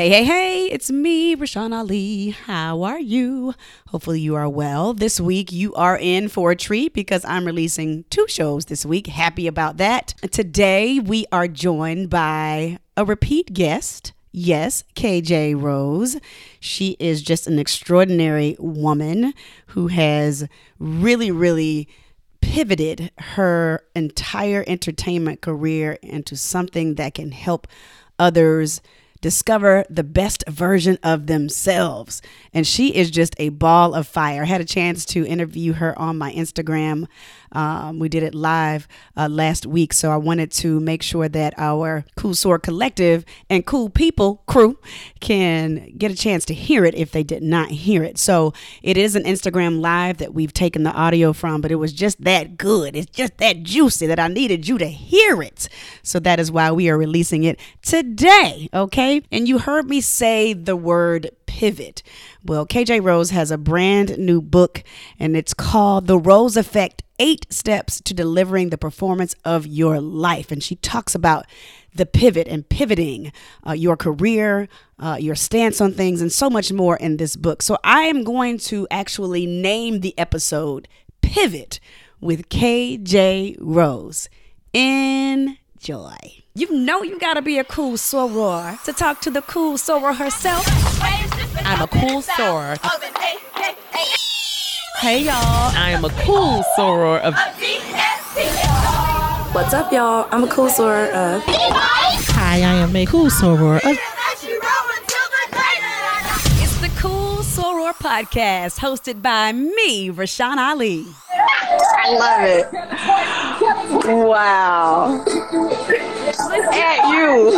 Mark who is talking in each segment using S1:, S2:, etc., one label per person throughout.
S1: Hey, hey, hey, it's me, Rashan Ali. How are you? Hopefully, you are well. This week, you are in for a treat because I'm releasing two shows this week. Happy about that. Today, we are joined by a repeat guest. Yes, KJ Rose. She is just an extraordinary woman who has really, really pivoted her entire entertainment career into something that can help others discover the best version of themselves. And she is just a ball of fire. I had a chance to interview her on my Instagram. Um, we did it live uh, last week, so I wanted to make sure that our Cool Soror Collective and Cool People crew can get a chance to hear it if they did not hear it. So it is an Instagram live that we've taken the audio from, but it was just that good. It's just that juicy that I needed you to hear it. So that is why we are releasing it today, okay? And you heard me say the word pivot. Well, KJ Rose has a brand new book and it's called The Rose Effect Eight Steps to Delivering the Performance of Your Life. And she talks about the pivot and pivoting uh, your career, uh, your stance on things, and so much more in this book. So I am going to actually name the episode Pivot with KJ Rose. Enjoy. You know you gotta be a cool soror to talk to the cool soror herself.
S2: I'm a cool soror. Hey y'all, I am a cool soror of.
S3: What's up, y'all? I'm a cool soror of.
S2: Hi, I am a cool soror of.
S1: Soror Podcast, hosted by me, Rashan Ali.
S4: I love it. Wow. Look at you.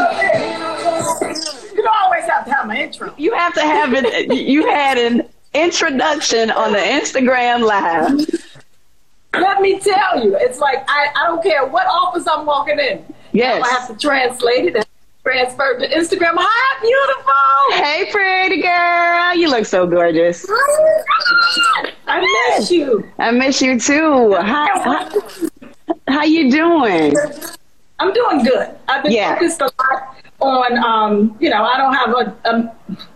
S5: You always have to have my intro.
S4: You have to have it. You had an introduction on the Instagram live.
S5: Let me tell you, it's like I, I don't care what office I'm walking in.
S4: Yes.
S5: I have to translate it and transfer to Instagram. Hi, beautiful.
S4: Hey, pretty girl. You look so gorgeous.
S5: I miss you.
S4: I miss you too. How, how, how you doing?
S5: I'm doing good. I've been
S4: Yeah.
S5: focused a lot on, um, you know, I don't have a, um,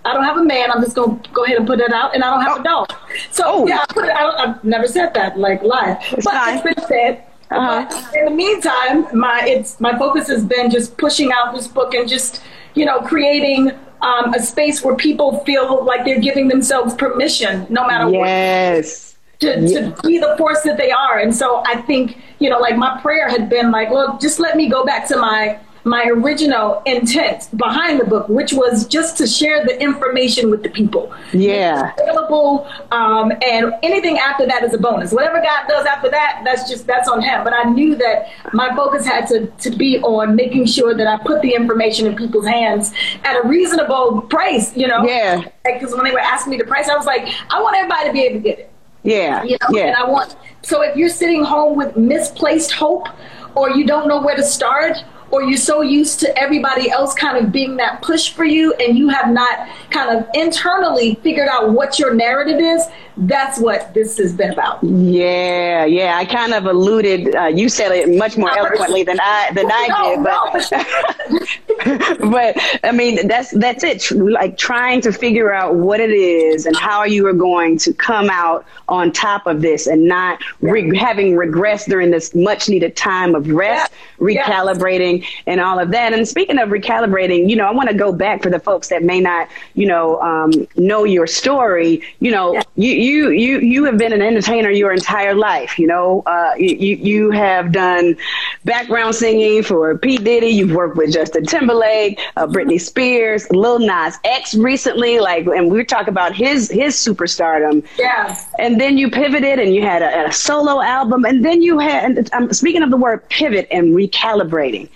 S5: don't have a man. I'm just gonna go ahead and put it out, and I don't have a dog. So
S4: Oh.
S5: yeah, I put it out. I've never said that like live, but it's been said.
S4: Uh-huh.
S5: In the meantime, my it's my focus has been just pushing out this book and just you know creating um, a space where people feel like they're giving themselves permission, no matter what
S4: Yes.
S5: to, to be the force that they are. And so I think, you know, like my prayer had been like, look, just let me go back to my my original intent behind the book, which was just to share the information with the people.
S4: Yeah.
S5: Available, um, and anything after that is a bonus. Whatever God does after that, that's just that's on Him. But I knew that my focus had to to be on making sure that I put the information in people's hands at a reasonable price. You know,
S4: Yeah.
S5: Because when they were asking me the price, I was like, I want everybody to be able to get it
S4: Yeah.
S5: you know and i want so if you're sitting home with misplaced hope or you don't know where to start or you're so used to everybody else kind of being that push for you and you have not kind of internally figured out what your narrative is that's what this has been about
S4: Yeah, yeah. I kind of alluded. Uh, you said it much more eloquently than I than I
S5: No,
S4: did, but but I mean that's that's it. Like trying to figure out what it is and how you are going to come out on top of this and not re- having regressed during this much needed time of rest,
S5: Yeah. Yeah.
S4: Recalibrating, and all of that. And speaking of recalibrating, you know, I want to go back for the folks that may not, you know, um, know your story. You know,
S5: Yeah.
S4: you you you you have been an entertainer your entire life. You know, uh, you you have done background singing for P. Diddy. You've worked with Justin Timberlake, uh, Britney Spears, Lil Nas X recently. Like, and we were talking about his his superstardom.
S5: yeah
S4: And then you pivoted and you had a, a solo album. And then you had, and I'm speaking of the word pivot and recalibrating.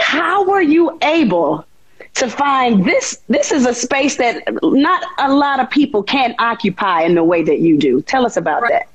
S4: How were you able to find this? This is a space that not a lot of people can occupy in the way that you do. Tell us about
S5: Right.
S4: that.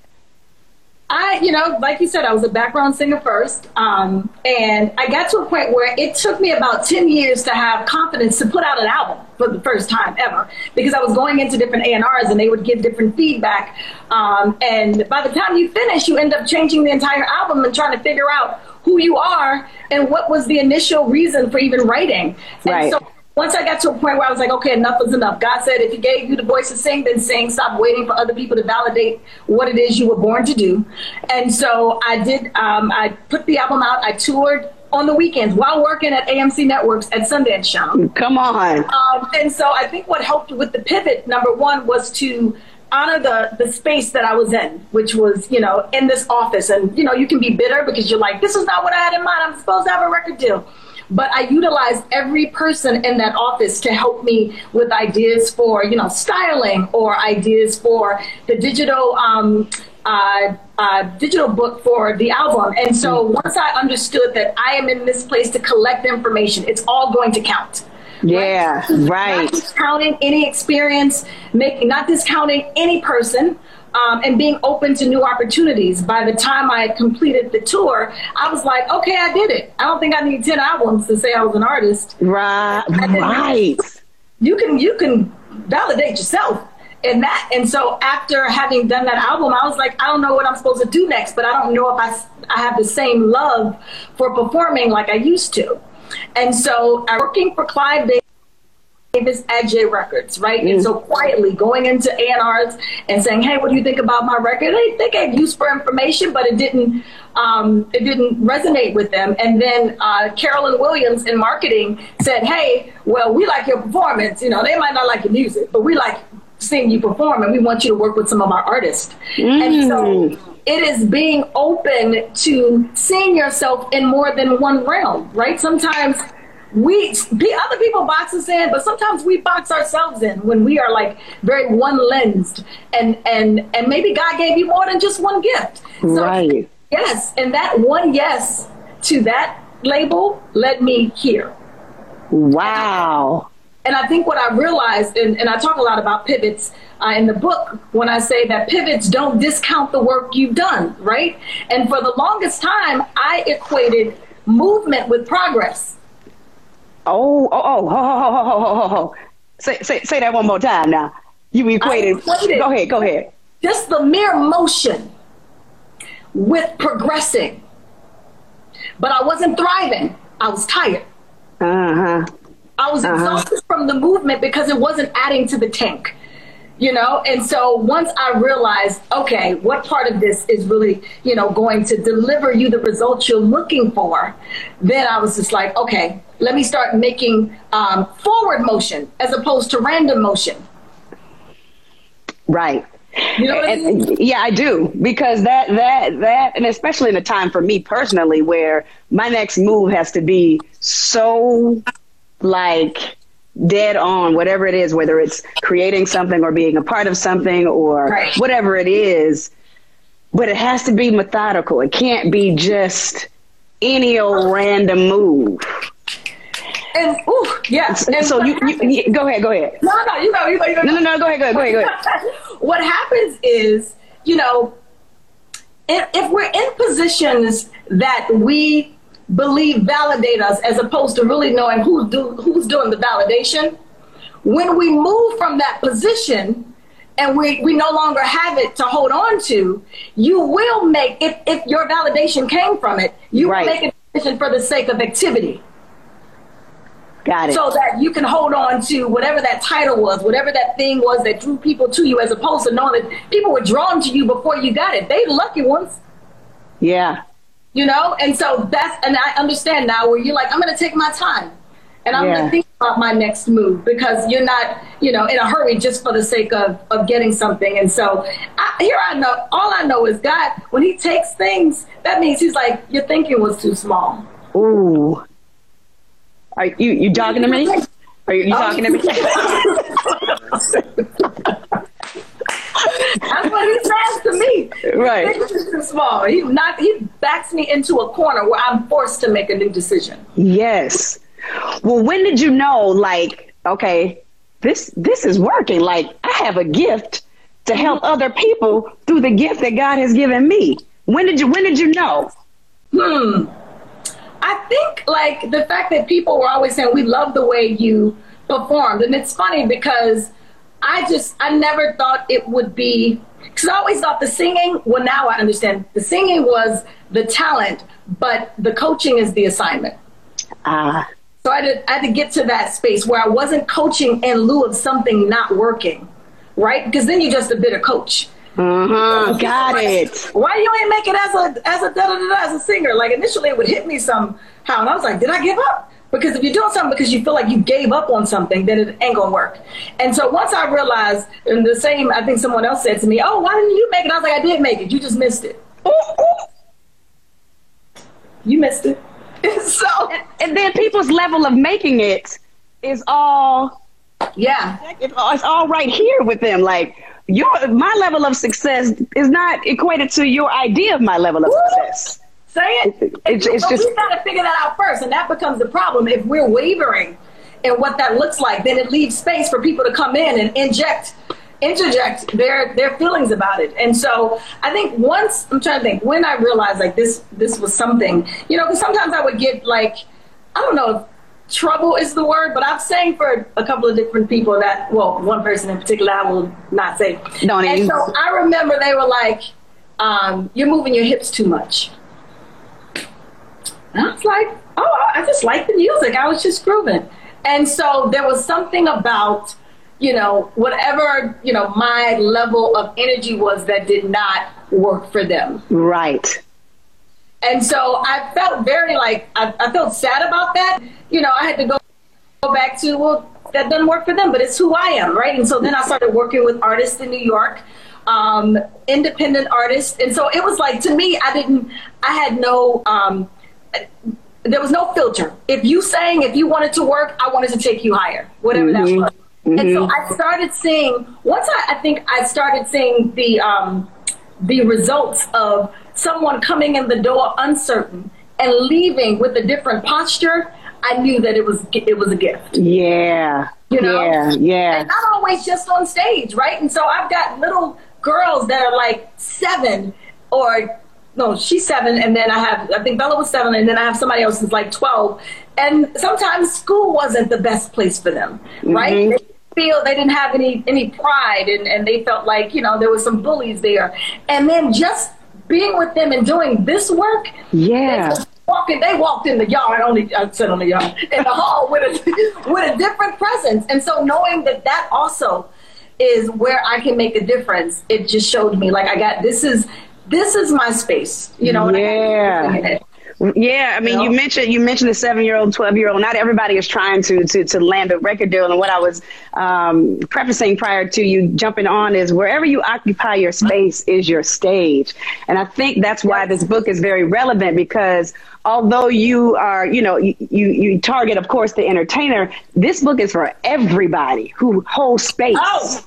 S5: I, you know, like you said, I was a background singer first, um, and I got to a point where it took me about ten years to have confidence to put out an album for the first time ever, because I was going into different A and and they would give different feedback, um, and by the time you finish, you end up changing the entire album and trying to figure out who you are and what was the initial reason for even writing.
S4: Right.
S5: So once I got to a point where I was like, okay, enough is enough. God said, if He gave you the voice to sing, then sing. Stop waiting for other people to validate what it is you were born to do. And so I did. Um, I put the album out. I toured on the weekends while working at AMC Networks at Sundance Show.
S4: Come on.
S5: Um, and so I think what helped with the pivot, number one, was to honor the the space that I was in, which was, you know, in this office. And, you know, you can be bitter because you're like, this is not what I had in mind. I'm supposed to have a record deal. But I utilized every person in that office to help me with ideas for, you know, styling or ideas for the digital um, uh, uh, digital book for the album. And so once I understood that I am in this place to collect information, it's all going to count.
S4: Yeah, right.
S5: Not discounting any experience, making not discounting any person. Um, and being open to new opportunities. By the time I had completed the tour, I was like, okay, I did it. I don't think I need 10 albums to say I was an artist.
S4: Right, right.
S5: You can, you can validate yourself in that. And so after having done that album, I was like, I don't know what I'm supposed to do next, but I don't know if I, I have the same love for performing like I used to. And so I'm working for Clive Davis at J Records, right? Mm. And so quietly going into A&Rs and saying, hey, what do you think about my record? They, they gave useful information, but it didn't um, it didn't resonate with them. And then uh, Carolyn Williams in marketing said, hey, well, we like your performance. You know, they might not like your music, but we like seeing you perform and we want you to work with some of our artists. Mm. And so it is being open to seeing yourself in more than one realm, right? Sometimes we other people box us in, but sometimes we box ourselves in when we are like very one lensed, and and and maybe God gave you more than just one gift.
S4: So, right.
S5: Yes, and that one yes to that label led me here.
S4: Wow.
S5: And I think what I realized, and, and I talk a lot about pivots uh, in the book when I say that pivots don't discount the work you've done, right? And for the longest time, I equated movement with progress.
S4: Oh, oh, oh, oh, oh, oh, oh, oh. Say, say, say that one more time now. You equated. equated. Go ahead, go ahead.
S5: Just the mere motion with progressing. But I wasn't thriving. I was tired.
S4: Uh huh.
S5: I was uh-huh. exhausted from the movement because it wasn't adding to the tank. You know, and so once I realized, okay, what part of this is really, you know, going to deliver you the results you're looking for, then I was just like, okay, let me start making um, forward motion as opposed to random motion.
S4: Right.
S5: You know what I mean?
S4: yeah, I do because that that that, and especially in a time for me personally, where my next move has to be so like dead on whatever it is, whether it's creating something or being a part of something or right. whatever it is. But it has to be methodical. It can't be just any old random move.
S5: And ooh, yes. And
S4: so you, you, you, go ahead, go ahead.
S5: No, no, you go, you go, you go.
S4: No, no, no, go ahead, go ahead, go ahead, go ahead.
S5: what happens is, you know, if, if we're in positions that we believe validate us as opposed to really knowing who's, do, who's doing the validation. When we move from that position and we, we no longer have it to hold on to, you will make, if, if your validation came from it, you right. will make a decision for the sake of activity.
S4: Got it.
S5: So that you can hold on to whatever that title was, whatever that thing was that drew people to you, as opposed to knowing that people were drawn to you before you got it. They lucky ones.
S4: Yeah
S5: you know? And so that's and i understand now where you're like i'm going to take my time. And i'm yeah. going to think about my next move because you're not you know in a hurry just for the sake of of getting something. And so I, here i know all i know is god when he takes things that means he's like your thinking was too small.
S4: Ooh. Are you you talking to me? Are you, you oh. talking to me
S5: That's what he says to me.
S4: Right.
S5: too small. He not he backs me into a corner where I'm forced to make a new decision.
S4: Yes. Well, when did you know like, okay, this this is working. Like I have a gift to help other people through the gift that God has given me. When did you when did you know?
S5: Hmm. I think like the fact that people were always saying we love the way you performed. And it's funny because I just, I never thought it would be, because I always thought the singing, well, now I understand the singing was the talent, but the coaching is the assignment.
S4: Ah.
S5: So I had, to, I had to get to that space where I wasn't coaching in lieu of something not working, right? Because then you're just a bitter coach.
S4: Uh-huh. Got it.
S5: Why you ain't make it as a as a da da da as a singer? Like initially it would hit me somehow, and I was like, did I give up? Because if you're doing something because you feel like you gave up on something, then it ain't gonna work. And so once I realized, and the same, I think someone else said to me, "Oh, why didn't you make it?" I was like, "I did make it. You just missed it. You missed it." so
S4: And then people's level of making it is all
S5: yeah,
S4: it's all right here with them. Like your my level of success is not equated to your idea of my level of success.
S5: Say it.
S4: It's- it's
S5: But
S4: just-
S5: we got to figure that out first, and that becomes the problem. If we're wavering in what that looks like, then it leaves space for people to come in and inject, interject their their feelings about it. And so I think once I'm trying to think when I realized like this this was something, you know, because sometimes I would get like I don't know. Trouble is the word, but I've sang for a couple of different people that, well, one person in particular, I will not say.
S4: Don't
S5: and so I remember they were like, um, "You're moving your hips too much." And I was like, oh, I just like the music. I was just grooving. And so there was something about, you know, whatever, you know, my level of energy was that did not work for them.
S4: Right.
S5: And so I felt very like, I, I felt sad about that. You know, I had to go, go back to, well, that doesn't work for them, but it's who I am, right? And so then I started working with artists in New York, um, independent artists. And so it was like, to me, I didn't, I had no, um, there was no filter. If you sang, if you wanted to work, I wanted to take you higher, whatever that was. And so I started seeing, once I, I think I started seeing the, um, the results of someone coming in the door uncertain and leaving with a different posture, I knew that it was it was a gift.
S4: Yeah.
S5: You know?
S4: Yeah. Yeah.
S5: And not always just on stage, right? And so I've got little girls that are like seven or no, she's seven, and then I have I think Bella was seven, and then I have somebody else who's like twelve. And sometimes school wasn't the best place for them, right?
S4: Mhm.
S5: They feel they didn't have any any pride, and, and they felt like you know there was some bullies there. And then just being with them and doing this work,
S4: Yeah.
S5: walking they walked in the yard only I said on the yard in the hall with a with a different presence and so knowing that that also is where I can make a difference it just showed me like I got this is this is my space you know and I got
S4: Yeah.
S5: everything in it.
S4: Yeah, I mean, you mentioned you mentioned the seven year old, twelve year old. Not everybody is trying to to to land a record deal. And what I was um, prefacing prior to you jumping on is wherever you occupy your space is your stage. And I think that's why this book is very relevant because although you are, you know, you you, you target, of course, the entertainer. This book is for everybody who holds space.
S5: Oh,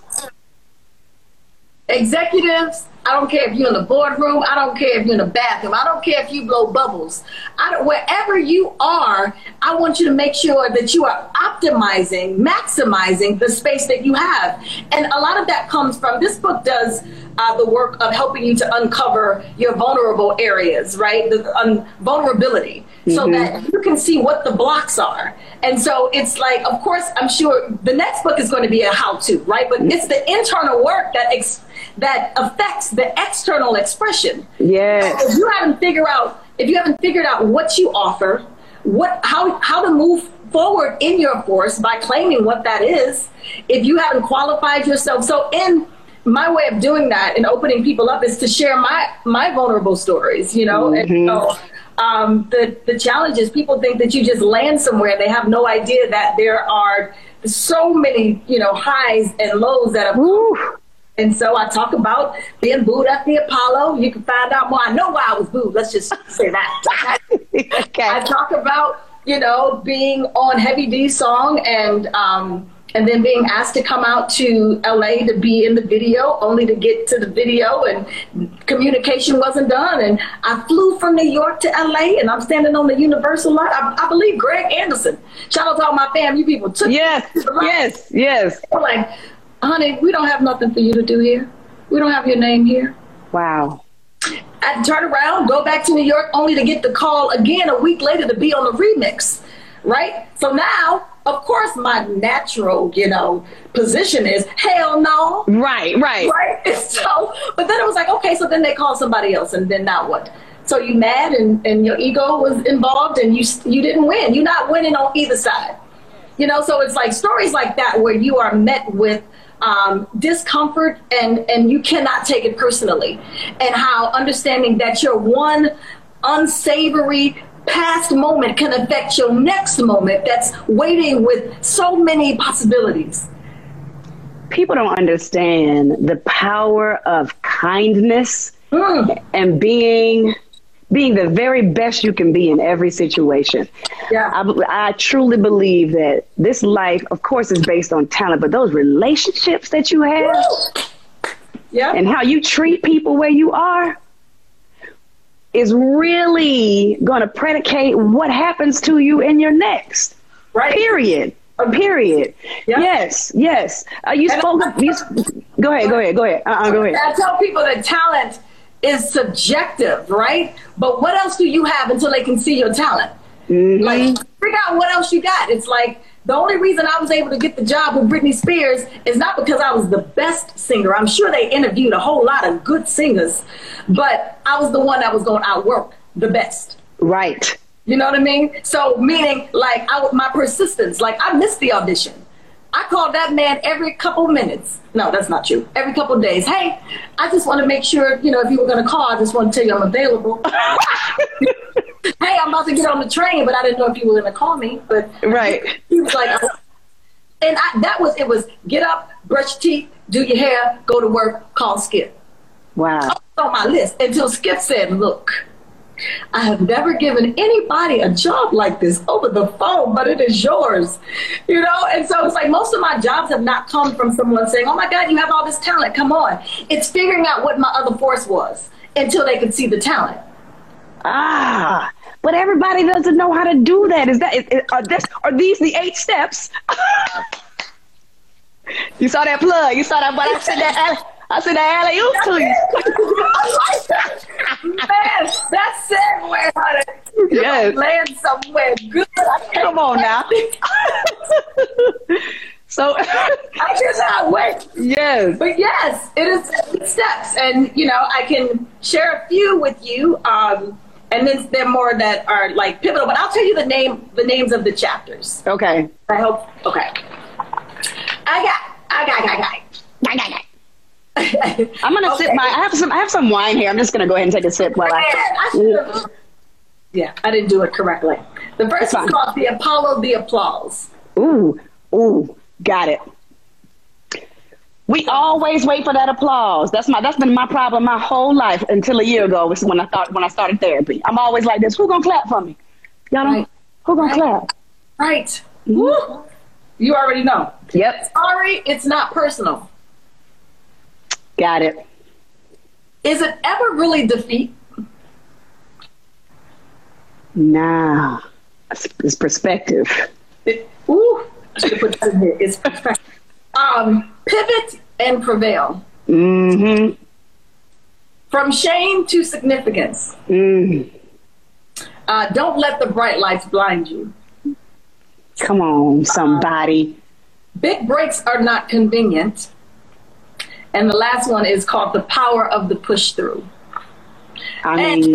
S5: executives. I don't care if you're in the boardroom. I don't care if you're in the bathroom. I don't care if you blow bubbles. I don't, wherever you are, I want you to make sure that you are optimizing, maximizing the space that you have. And a lot of that comes from this book does uh, the work of helping you to uncover your vulnerable areas, right? The um, vulnerability, so that you can see what the blocks are. And so it's like, of course, I'm sure the next book is going to be a how-to, right? But it's the internal work that ex- that affects the external expression.
S4: Yes.
S5: If you haven't figured out, if you haven't figured out what you offer, what how how to move forward in your force by claiming what that is, if you haven't qualified yourself, so in my way of doing that and opening people up is to share my my vulnerable stories, you know, and so um, the the challenge is people think that you just land somewhere. They have no idea that there are so many, you know, highs and lows that have. And so I talk about being booed at the Apollo. You can find out more. I know why I was booed. Let's just say that.
S4: okay.
S5: I talk about, you know, being on Heavy D's song and um, and then being asked to come out to LA to be in the video, only to get to the video and communication wasn't done. And I flew from New York to LA and I'm standing on the Universal lot. I, I believe Greg Anderson. Shout out to all my family people took
S4: Yes.
S5: to the lot.
S4: Yes. Yes.
S5: Like, honey, we don't have nothing for you to do here. We don't have your name here.
S4: Wow.
S5: I turn around, go back to New York, only to get the call again a week later to be on the remix, right? So now, of course, my natural, you know, position is hell no,
S4: Right. Right.
S5: right? So, but then it was like, okay, so then they call somebody else, and then now what? So you mad and, and your ego was involved and you you didn't win. You're not winning on either side. You know, so it's like stories like that where you are met with um, discomfort and and you cannot take it personally, and how understanding that your one unsavory past moment can affect your next moment that's waiting with so many possibilities.
S4: People don't understand the power of kindness
S5: Mm.
S4: and being being the very best you can be in every situation.
S5: Yeah.
S4: I, I truly believe that this life, of course, is based on talent, but those relationships that you have
S5: Yeah.
S4: and how you treat people where you are is really going to predicate what happens to you in your next.
S5: right.
S4: Period. Period.
S5: Yeah.
S4: Yes, yes. Uh, you
S5: And-
S4: spoke. You, go ahead. Go ahead. Go ahead. Uh-uh, go ahead.
S5: I tell people that talent is subjective, right? But what else do you have until they can see your talent?
S4: Mm-hmm.
S5: Like, figure out what else you got. It's like the only reason I was able to get the job with Britney Spears is not because I was the best singer. I'm sure they interviewed a whole lot of good singers, but I was the one that was going to outwork the best.
S4: Right.
S5: You know what I mean? So meaning like I my persistence. Like I missed the audition. I called that man every couple minutes. No, that's not true. Every couple days. Hey, I just want to make sure, you know, if you were going to call, I just want to tell you I'm available. hey, I'm about to get on the train, but I didn't know if you were going to call me. But
S4: Right.
S5: he was like, oh. and I, that was it. Was get up, brush your teeth, do your hair, go to work, call Skip
S4: Wow.
S5: on my list until Skip said, Look, I have never given anybody a job like this over the phone, but it is yours. You know? And so it's like most of my jobs have not come from someone saying, Oh my God, you have all this talent, come on. It's figuring out what my other force was until they could see the talent.
S4: Ah. But everybody doesn't know how to do that. Is that is, is- are this are these the eight steps? you saw that plug. You saw that. But I said that. Alley- I said that alley oop to you.
S5: I like that. Man, that segue, honey. You
S4: Yes.
S5: land somewhere good.
S4: Come on now. so
S5: I cannot wait.
S4: yes.
S5: But yes, it is steps, and you know I can share a few with you, um, and then there are more that are like pivotal. But I'll tell you the name, the names of the chapters.
S4: Okay.
S5: I hope. Okay. I got. I got. I got. I got. I
S4: I'm gonna sip my. I have some. I have some wine here. I'm just gonna go ahead and take a sip while
S5: Man,
S4: I.
S5: I Yeah, I didn't do it correctly. The first
S4: fine.
S5: is called the Apollo the Applause.
S4: Ooh, ooh, got it. We always wait for that applause. That's my. That's been my problem my whole life until a year ago. Was when I thought when I started therapy. I'm always like this. Who gonna clap for me? Y'all know?
S5: Right.
S4: Who gonna
S5: Right.
S4: clap?
S5: Right. Mm-hmm. Woo. You already know.
S4: Yep,
S5: Sorry, it's not personal.
S4: Got it.
S5: Is it ever really defeat?
S4: Nah, it's, perspective.
S5: It, ooh, I should put that in here. It's perfect. Um, pivot and prevail.
S4: Mm-hmm.
S5: From shame to significance.
S4: Mm.
S5: Uh, don't let the bright lights blind you.
S4: Come on, somebody.
S5: Big breaks are not convenient. And the last one is called the power of the push through.
S4: I
S5: And
S4: mean,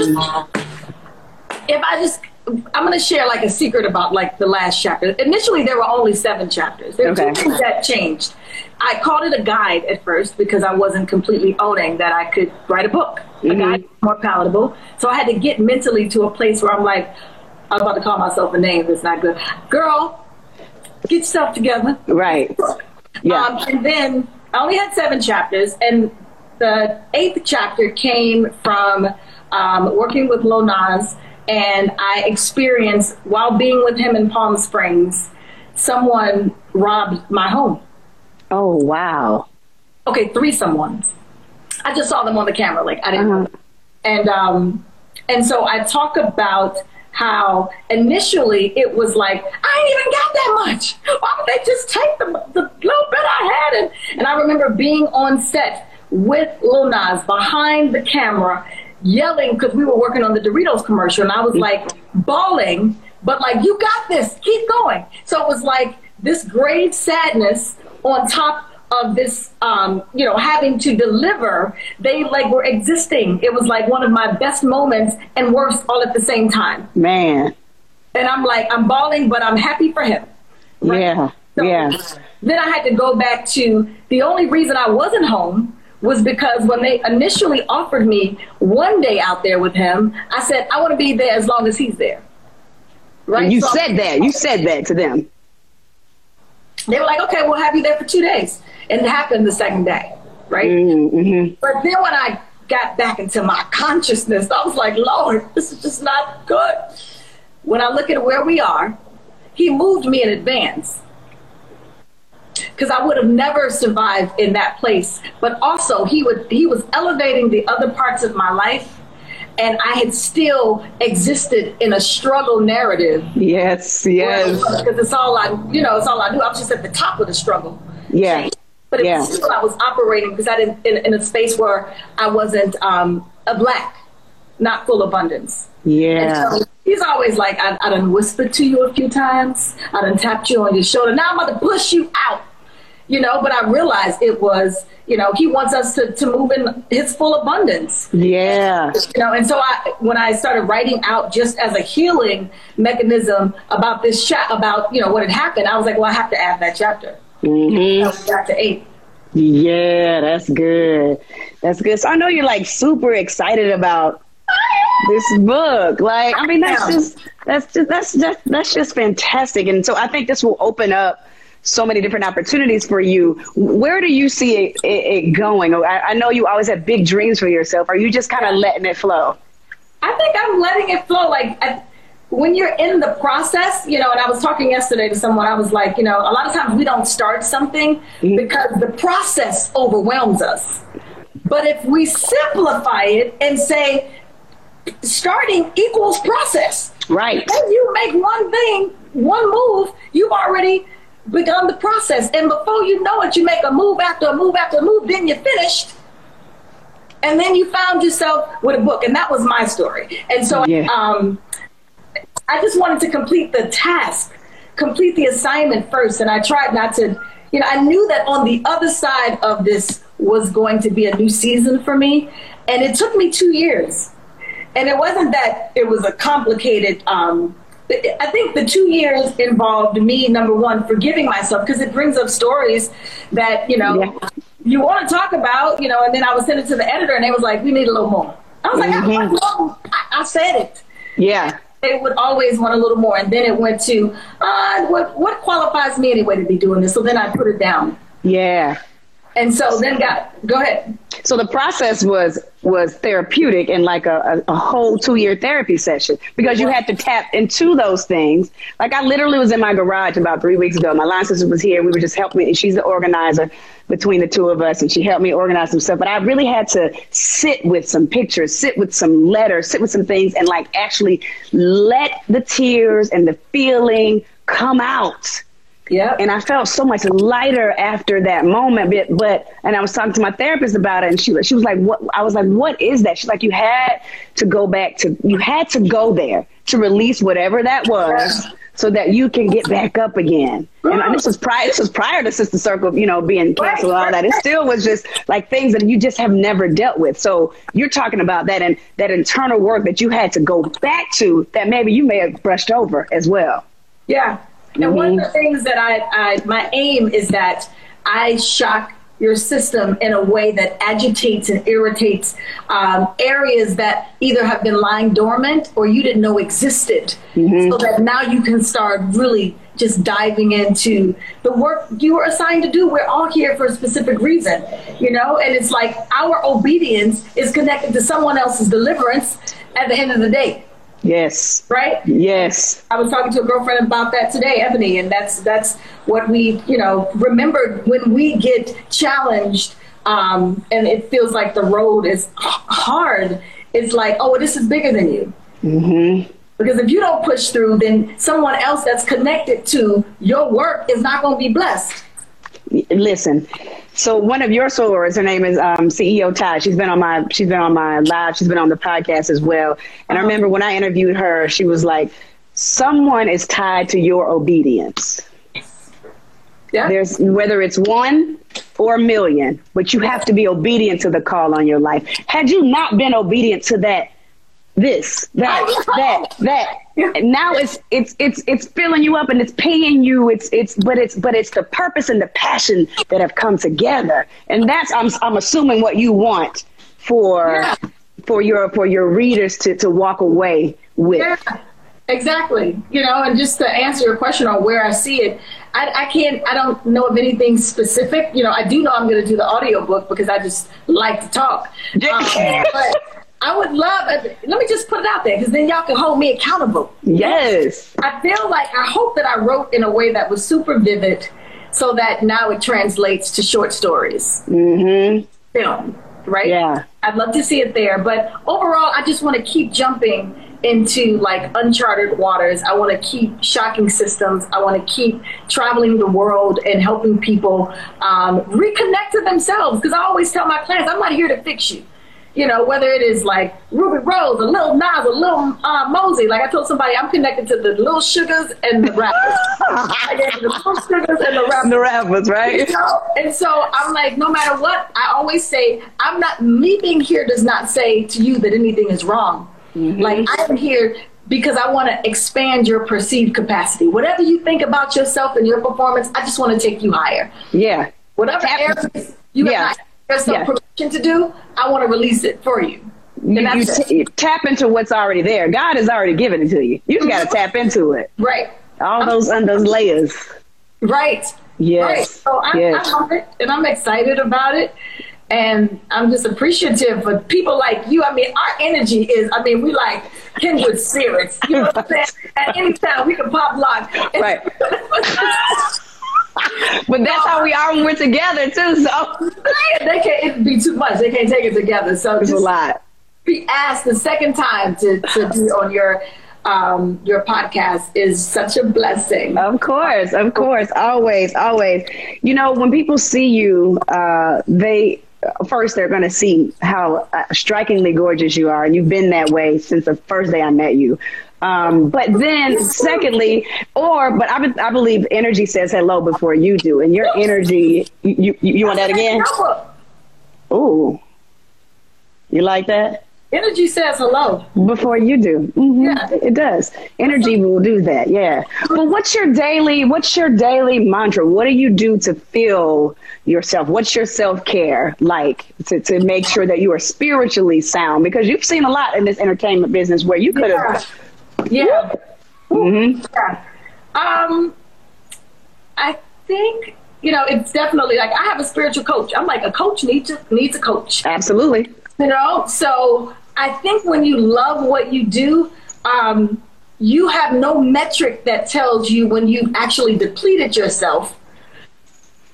S5: if I just, I'm going to share like a secret about like the last chapter. Initially, there were only seven chapters. There were
S4: Okay.
S5: two things that changed. I called it a guide at first because I wasn't completely owning that I could write a book. A guide more palatable. So I had to get mentally to a place where I'm like, I'm about to call myself a name that's not good. Girl, get yourself together.
S4: right? Yeah.
S5: Um, and then I only had seven chapters, and the eighth chapter came from um, working with Lil Nas, and I experienced while being with him in Palm Springs, someone robbed my home.
S4: Oh wow.
S5: Okay, three someones. I just saw them on the camera, like I didn't.
S4: Uh-huh.
S5: know. And um, and so I talk about how initially it was like I ain't even got that much. Why would they just take the, the little bit I had? And, and I remember being on set with Lil Nas behind the camera, yelling because we were working on the Doritos commercial, and I was like bawling, but like you got this, keep going. So it was like this grave sadness on top of this, um, you know, having to deliver, they like were existing. It was like one of my best moments and worst all at the same time.
S4: Man.
S5: And I'm like, I'm bawling, but I'm happy for him.
S4: Yeah.
S5: So
S4: yeah.
S5: Then I had to go back to the only reason I wasn't home was because when they initially offered me one day out there with him, I said, I want to be there as long as he's there. Right?
S4: And you
S5: So-
S4: said that. You said that to them.
S5: They were like, okay, we'll have you there for two days. And it happened the second day, right?
S4: Mm-hmm.
S5: But then when I got back into my consciousness, I was like, Lord, this is just not good. When I look at where we are, He moved me in advance. Because I would have never survived in that place. But also he would he was elevating the other parts of my life and I had still existed in a struggle narrative.
S4: Yes. Yes.
S5: Because it's all I you know, it's all I knew. I was just at the top of the struggle.
S4: Yeah.
S5: But
S4: Yeah.
S5: still I was operating because I didn't in, in a space where I wasn't um, a black, not full abundance.
S4: Yeah.
S5: So he's always like, I, I done whispered to you a few times. I done tapped you on your shoulder. Now I'm about to push you out. You know, but I realized it was, you know, he wants us to, to move in his full abundance.
S4: Yeah.
S5: You know, and so I, when I started writing out just as a healing mechanism about this chat, about, you know, what had happened, I was like, well, I have to add that chapter.
S4: Mm-hmm.
S5: Chapter eight.
S4: Yeah, that's good. That's good. So I know you're like super excited about this book. Like, I mean, that's just that's just that's just that's just fantastic. And so I think this will open up so many different opportunities for you. Where do you see it, it, it going? I, I know you always have big dreams for yourself. Are you just kind of letting it flow?
S5: I think I'm letting it flow. Like I, when you're in the process, you know. And I was talking yesterday to someone. I was like, you know, a lot of times we don't start something mm-hmm. because the process overwhelms us. But if we simplify it and say, starting equals process.
S4: Right.
S5: Then you make one thing, one move, you've already begun the process. And before you know it, you make a move after a move after a move, then you're finished. And then you found yourself with a book. And that was my story. And so
S4: Yeah.
S5: um, I just wanted to complete the task, complete the assignment first. And I tried not to, you know, I knew that on the other side of this was going to be a new season for me. And it took me two years and it wasn't that it was a complicated um I think the two years involved me, number one, forgiving myself because it brings up stories that, you know,
S4: Yeah.
S5: you want to talk about, you know, and then I would send it to the editor and they was like, we need a little more. I was like, I, want more. I, I said it.
S4: Yeah.
S5: They would always want a little more. And then it went to, uh, what, what qualifies me anyway to be doing this? So then I put it down.
S4: Yeah.
S5: And so then got, go ahead.
S4: So the process was was therapeutic and like a, a, a whole two year therapy session because you had to tap into those things. Like I literally was in my garage about three weeks ago. My line sister was here. We were just helping me, and she's the organizer between the two of us, and she helped me organize some stuff. But I really had to sit with some pictures, sit with some letters, sit with some things, and like actually let the tears and the feeling come out
S5: Yeah.
S4: and I felt so much lighter after that moment. But, but and I was talking to my therapist about it, and she she was like, "What?" I was like, "What is that?" She's like, "You had to go back to you had to go there to release whatever that was." So that you can get back up again, and this was prior. This was prior to Sister Circle, you know, being canceled and all that. It still was just like things that you just have never dealt with. So you're talking about that and that internal work that you had to go back to that maybe you may have brushed over as well.
S5: Yeah. And one of the things that I, I, my aim is that I shock your system in a way that agitates and irritates um, areas that either have been lying dormant or you didn't know existed. So that now you can start really just diving into the work you were assigned to do. We're all here for a specific reason, you know, and it's like our obedience is connected to someone else's deliverance at the end of the day,
S4: Yes.
S5: right?
S4: Yes.
S5: I was talking to a girlfriend about that today, Ebony, and that's that's what we, you know, remember when we get challenged um, and it feels like the road is hard. It's like, oh, this is bigger than you. Mm-hmm. Because if you don't push through, then someone else that's connected to your work is not going to be blessed.
S4: Listen. So one of your sorors, her name is um, CEO Ty. She's been on my she's been on my live. She's been on the podcast as well. And I remember when I interviewed her, she was like, "Someone is tied to your obedience.
S5: Yeah.
S4: There's whether it's one, or a million, but you have to be obedient to the call on your life. Had you not been obedient to that, this, that, that, that, now it's it's it's it's filling you up and it's paying you. It's it's but it's but it's the purpose and the passion that have come together, and that's I'm I'm assuming what you want for
S5: Yeah.
S4: for your for your readers to to walk away with.
S5: Yeah, exactly. You know, and just to answer your question on where I see it, I, I can't, I don't know of anything specific. You know, I do know I'm going to do the audiobook because I just like to talk. Um, but I would love, let me just put it out there because then y'all can hold me accountable.
S4: Yes.
S5: I feel like, I hope that I wrote in a way that was super vivid so that now it translates to short stories.
S4: Mm-hmm.
S5: Film, right?
S4: Yeah.
S5: I'd love to see it there. But overall, I just want to keep jumping into like uncharted waters. I want to keep shocking systems. I want to keep traveling the world and helping people um, reconnect to themselves. Because I always tell my clients, I'm not here to fix you. You know, whether it is like Ruby Rose, a Lil Nas, a Lil uh, Mosey. Like I told somebody, I'm connected to the little sugars and the rappers. The little sugars and the rappers
S4: The rappers, right?
S5: you know? And so I'm like, no matter what, I always say, I'm not, me being here does not say to you that anything is wrong. Like, I am here because I want to expand your perceived capacity. Whatever you think about yourself and your performance, I just want to take you higher.
S4: Yeah.
S5: Whatever areas you
S4: Yeah.
S5: have yourself
S4: Yeah.
S5: permission to do, I want to release it for you. And
S4: You, you t- you tap into what's already there. God has already given it to you. You just got to mm-hmm. tap into it.
S5: Right.
S4: All those and those layers.
S5: Right.
S4: Yes.
S5: Right. So I,
S4: Yes.
S5: I love it and I'm excited about it. And I'm just appreciative for people like you. I mean, our energy is, I mean, we like kindred spirits. You know what I'm saying? At any time, we can pop lock.
S4: Right. But that's how we are when we're together too. So
S5: they can't, it'd be too much. They can't take it together. So
S4: it's a lot.
S5: be asked the second time to, to be on your, um, your podcast is such a blessing.
S4: Of course, of course, always, always. You know, when people see you, uh, they first they're going to see how uh, strikingly gorgeous you are, and you've been that way since the first day I met you. Um, but then, secondly, or but I, I believe energy says hello before you do, and your energy. You you, you want that again? Ooh, you like that?
S5: Energy says hello.
S4: before you do. hmm
S5: Yeah.
S4: It does. Energy will do that. Yeah. But what's your daily, what's your daily mantra? What do you do to feel yourself? What's your self care like to, to make sure that you are spiritually sound? Because you've seen a lot in this entertainment business where you could have.
S5: Yeah.
S4: Hmm
S5: Yeah. Um, I think you know it's definitely like I have a spiritual coach. I'm like a coach needs a, needs a coach.
S4: Absolutely.
S5: You know, so I think when you love what you do, um, you have no metric that tells you when you've actually depleted yourself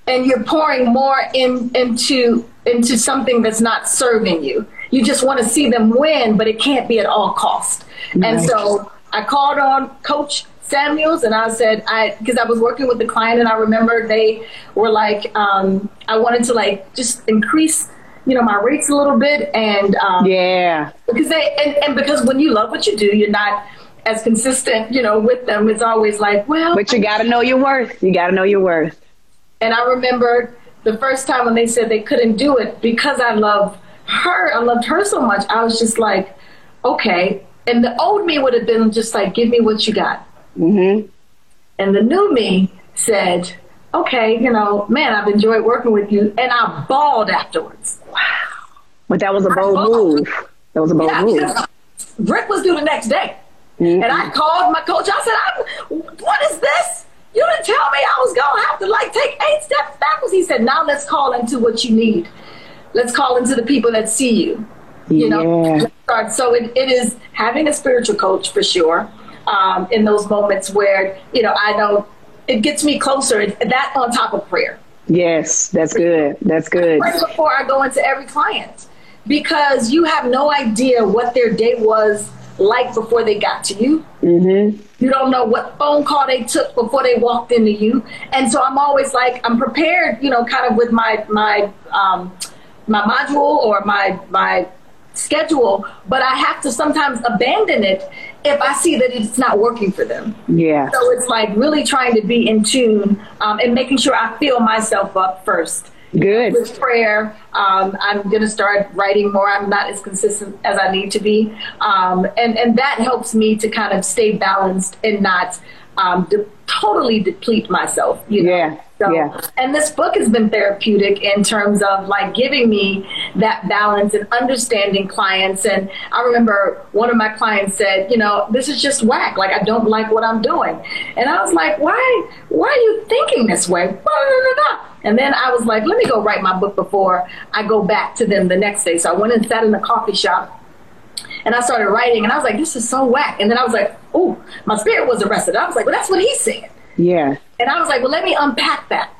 S5: and you're pouring more in into into something that's not serving you. You just want to see them win, but it can't be at all cost. And so I called on Coach Samuels and I said I because I was working with the client and I remember they were like um, I wanted to like just increase you know my rates a little bit and um,
S4: Yeah.
S5: because they and, and because when you love what you do you're not as consistent you know with them it's always like well
S4: But you got to know your worth. You got to know your worth.
S5: and I remember the first time when they said they couldn't do it because I love her, I loved her so much. I was just like, okay. And the old me would have been just like, give me what you got.
S4: hmm
S5: And the new me said, okay, you know, man, I've enjoyed working with you. And I bawled afterwards. Wow.
S4: But that was a bold move. That was a bold
S5: Yeah,
S4: move.
S5: Rick was due the next day.
S4: Mhm.
S5: And I called my coach. I said, "I'm. what is this? You didn't tell me I was going to have to like take eight steps backwards. He said, now let's call into what you need. Let's call into the people that see you. You know,
S4: Yeah.
S5: So it, it is having a spiritual coach for sure. Um, in those moments where, you know, I know it gets me closer. That on top of prayer
S4: Yes, that's good. That's good.
S5: right before I go into every client because you have no idea what their day was like before they got to you.
S4: hmm
S5: You don't know what phone call they took before they walked into you, and so I'm always like I'm prepared, you know, kind of with my my um, my module or my my schedule, but I have to sometimes abandon it if I see that it's not working for them.
S4: Yeah.
S5: So it's like really trying to be in tune um, and making sure I fill myself up first
S4: Good.
S5: with prayer. Um, I'm going to start writing more. I'm not as consistent as I need to be, um, and and that helps me to kind of stay balanced and not um, de- totally deplete myself. You know.
S4: Yeah,
S5: So,
S4: yeah.
S5: And this book has been therapeutic in terms of like giving me that balance and understanding clients. And I remember one of my clients said, you know, this is just whack. Like I don't like what I'm doing. And I was like, why? Why are you thinking this way? Blah, blah, blah, blah. And then I was like, let me go write my book before I go back to them the next day. So I went and sat in the coffee shop and I started writing, and I was like, this is so whack. And then I was like, oh, my spirit was arrested. I was like, well, that's what he said.
S4: Yeah.
S5: And I was like, well, let me unpack that.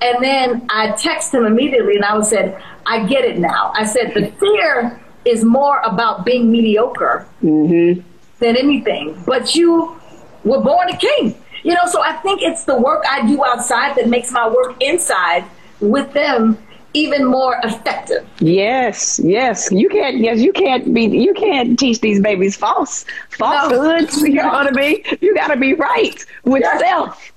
S5: And then I texted him immediately and I was said, I get it now. I said, the fear is more about being mediocre mm-hmm. than anything. But you were born a king. You know, so I think it's the work I do outside that makes my work inside with them even more effective.
S4: Yes, yes. You can't. Yes, you can't be. You can't teach these babies false falsehoods. You know what I mean? You got to be right with
S5: Yes.
S4: self.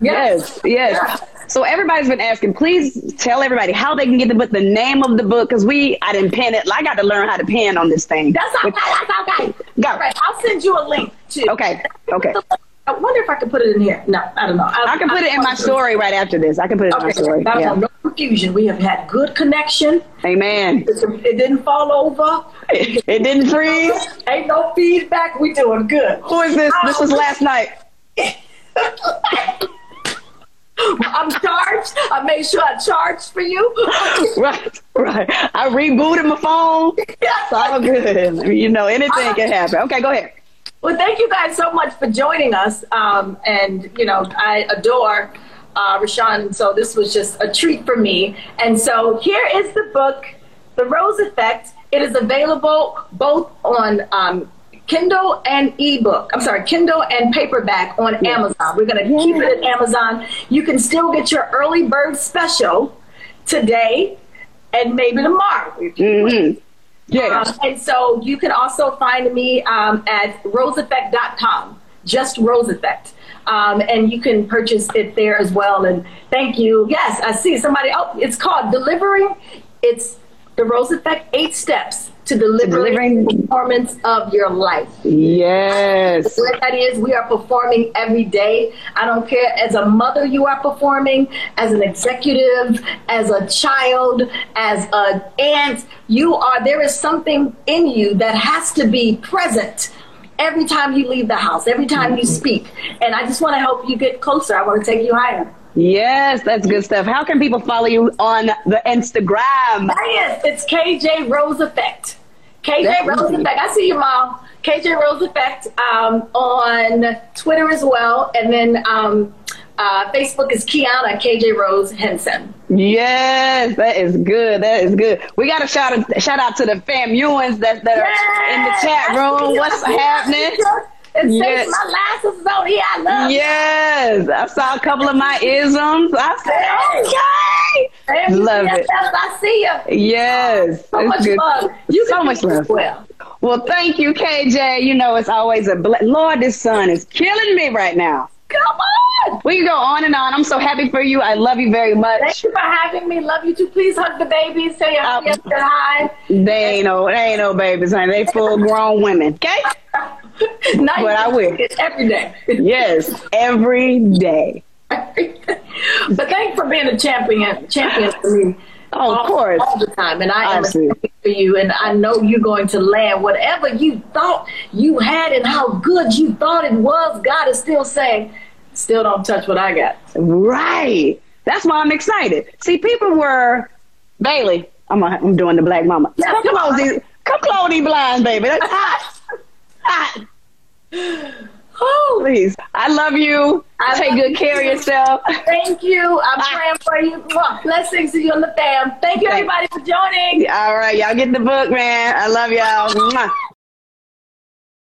S4: Yes, yes. So everybody's been asking. Please tell everybody how they can get the book, the name of the book, because we I didn't pen it. I got to learn how to pen on this thing.
S5: That's okay. That's okay.
S4: Go.
S5: All right, I'll send you a link to.
S4: Okay, okay.
S5: I wonder if I can put it in here. No, I don't know.
S4: I can put it in my story right after this. I can put it in my story.
S5: that'll
S4: Yeah.
S5: no confusion. We have had good connection.
S4: Amen.
S5: It didn't fall over.
S4: It didn't freeze.
S5: Ain't no feedback. We doing good.
S4: Who is this? This was last night.
S5: I'm charged. I made sure I charged for you.
S4: Right, right. I rebooted my phone. It's all good. You know, anything can happen. Okay, go ahead.
S5: Well, thank you guys so much for joining us. Um, and, you know, I adore uh, Rashan. So this was just a treat for me. And so here is the book, The Rose Effect. It is available both on um, Kindle and ebook. I'm sorry, Kindle and paperback on Amazon. We're going to keep it at Amazon. You can still get your early bird special today and maybe tomorrow.
S4: Mm-hmm. Yeah.
S5: um, and so you can also find me um, at roseeffect.com, just Rose Effect. Um, and you can purchase it there as well. And thank you. Yes, I see somebody. Oh, it's called Delivering. It's the Rose Effect Eight Steps to Delivering, Performance of Your Life.
S4: yes.
S5: What that is, we are performing every day. I don't care as a mother you are performing, as an executive, as a child, as an aunt. You are there is something in you that has to be present every time you leave the house, every time you mm-hmm. speak. And I just want to help you get closer. I want to take you higher.
S4: Yes, that's good stuff. How can people follow you on the Instagram?
S5: Yes, it's KJ Rose Effect. KJ
S4: That's
S5: Rose
S4: easy.
S5: Effect. I see you, Mom. KJ Rose Effect um, on Twitter as well. And then um, uh, Facebook is Kiana KJ Rose Henson.
S4: Yes, that is good. That is good. We got to shout out, shout out to the FAMUans that, that are in the chat room. What's happening?
S5: And
S4: Yes.
S5: my lashes is on here. I love.
S4: Yes, I saw a couple of my isms. I said, okay. Love it.
S5: I see you.
S4: Yes,
S5: So
S4: it's
S5: much
S4: good.
S5: love. You
S4: so much love.
S5: Well.
S4: Well, thank you, KJ. You know, it's always a ble- Lord. This sun is killing me right now.
S5: Come on.
S4: We can go on and on. I'm so happy for you. I love you very much.
S5: Thank you for having me. Love you too. Please hug the babies. Say
S4: Um,
S5: hi.
S4: They ain't no, they ain't no babies, honey. They full grown women. Okay?
S5: Now
S4: But I will.
S5: It's every day.
S4: Yes, every day.
S5: but thanks for being a champion, champion for me.
S4: Oh, of
S5: all,
S4: course.
S5: all the time, and I am for you, and I know you're going to land whatever you thought you had and how good you thought it was. God is still saying, still don't touch what I got.
S4: Right. That's why I'm excited. See, people were Bailey. I'm a, I'm doing the black mama.
S5: Yeah,
S4: come
S5: come
S4: close
S5: on.
S4: these, come close these blinds, baby. That's hot. Please. I love you.
S5: I
S4: Take good
S5: you
S4: care of yourself.
S5: thank you. I'm
S4: Ah.
S5: praying for you. Blessings to you and the fam. Thank you, everybody, for joining.
S4: All right, y'all get the book, man. I love y'all.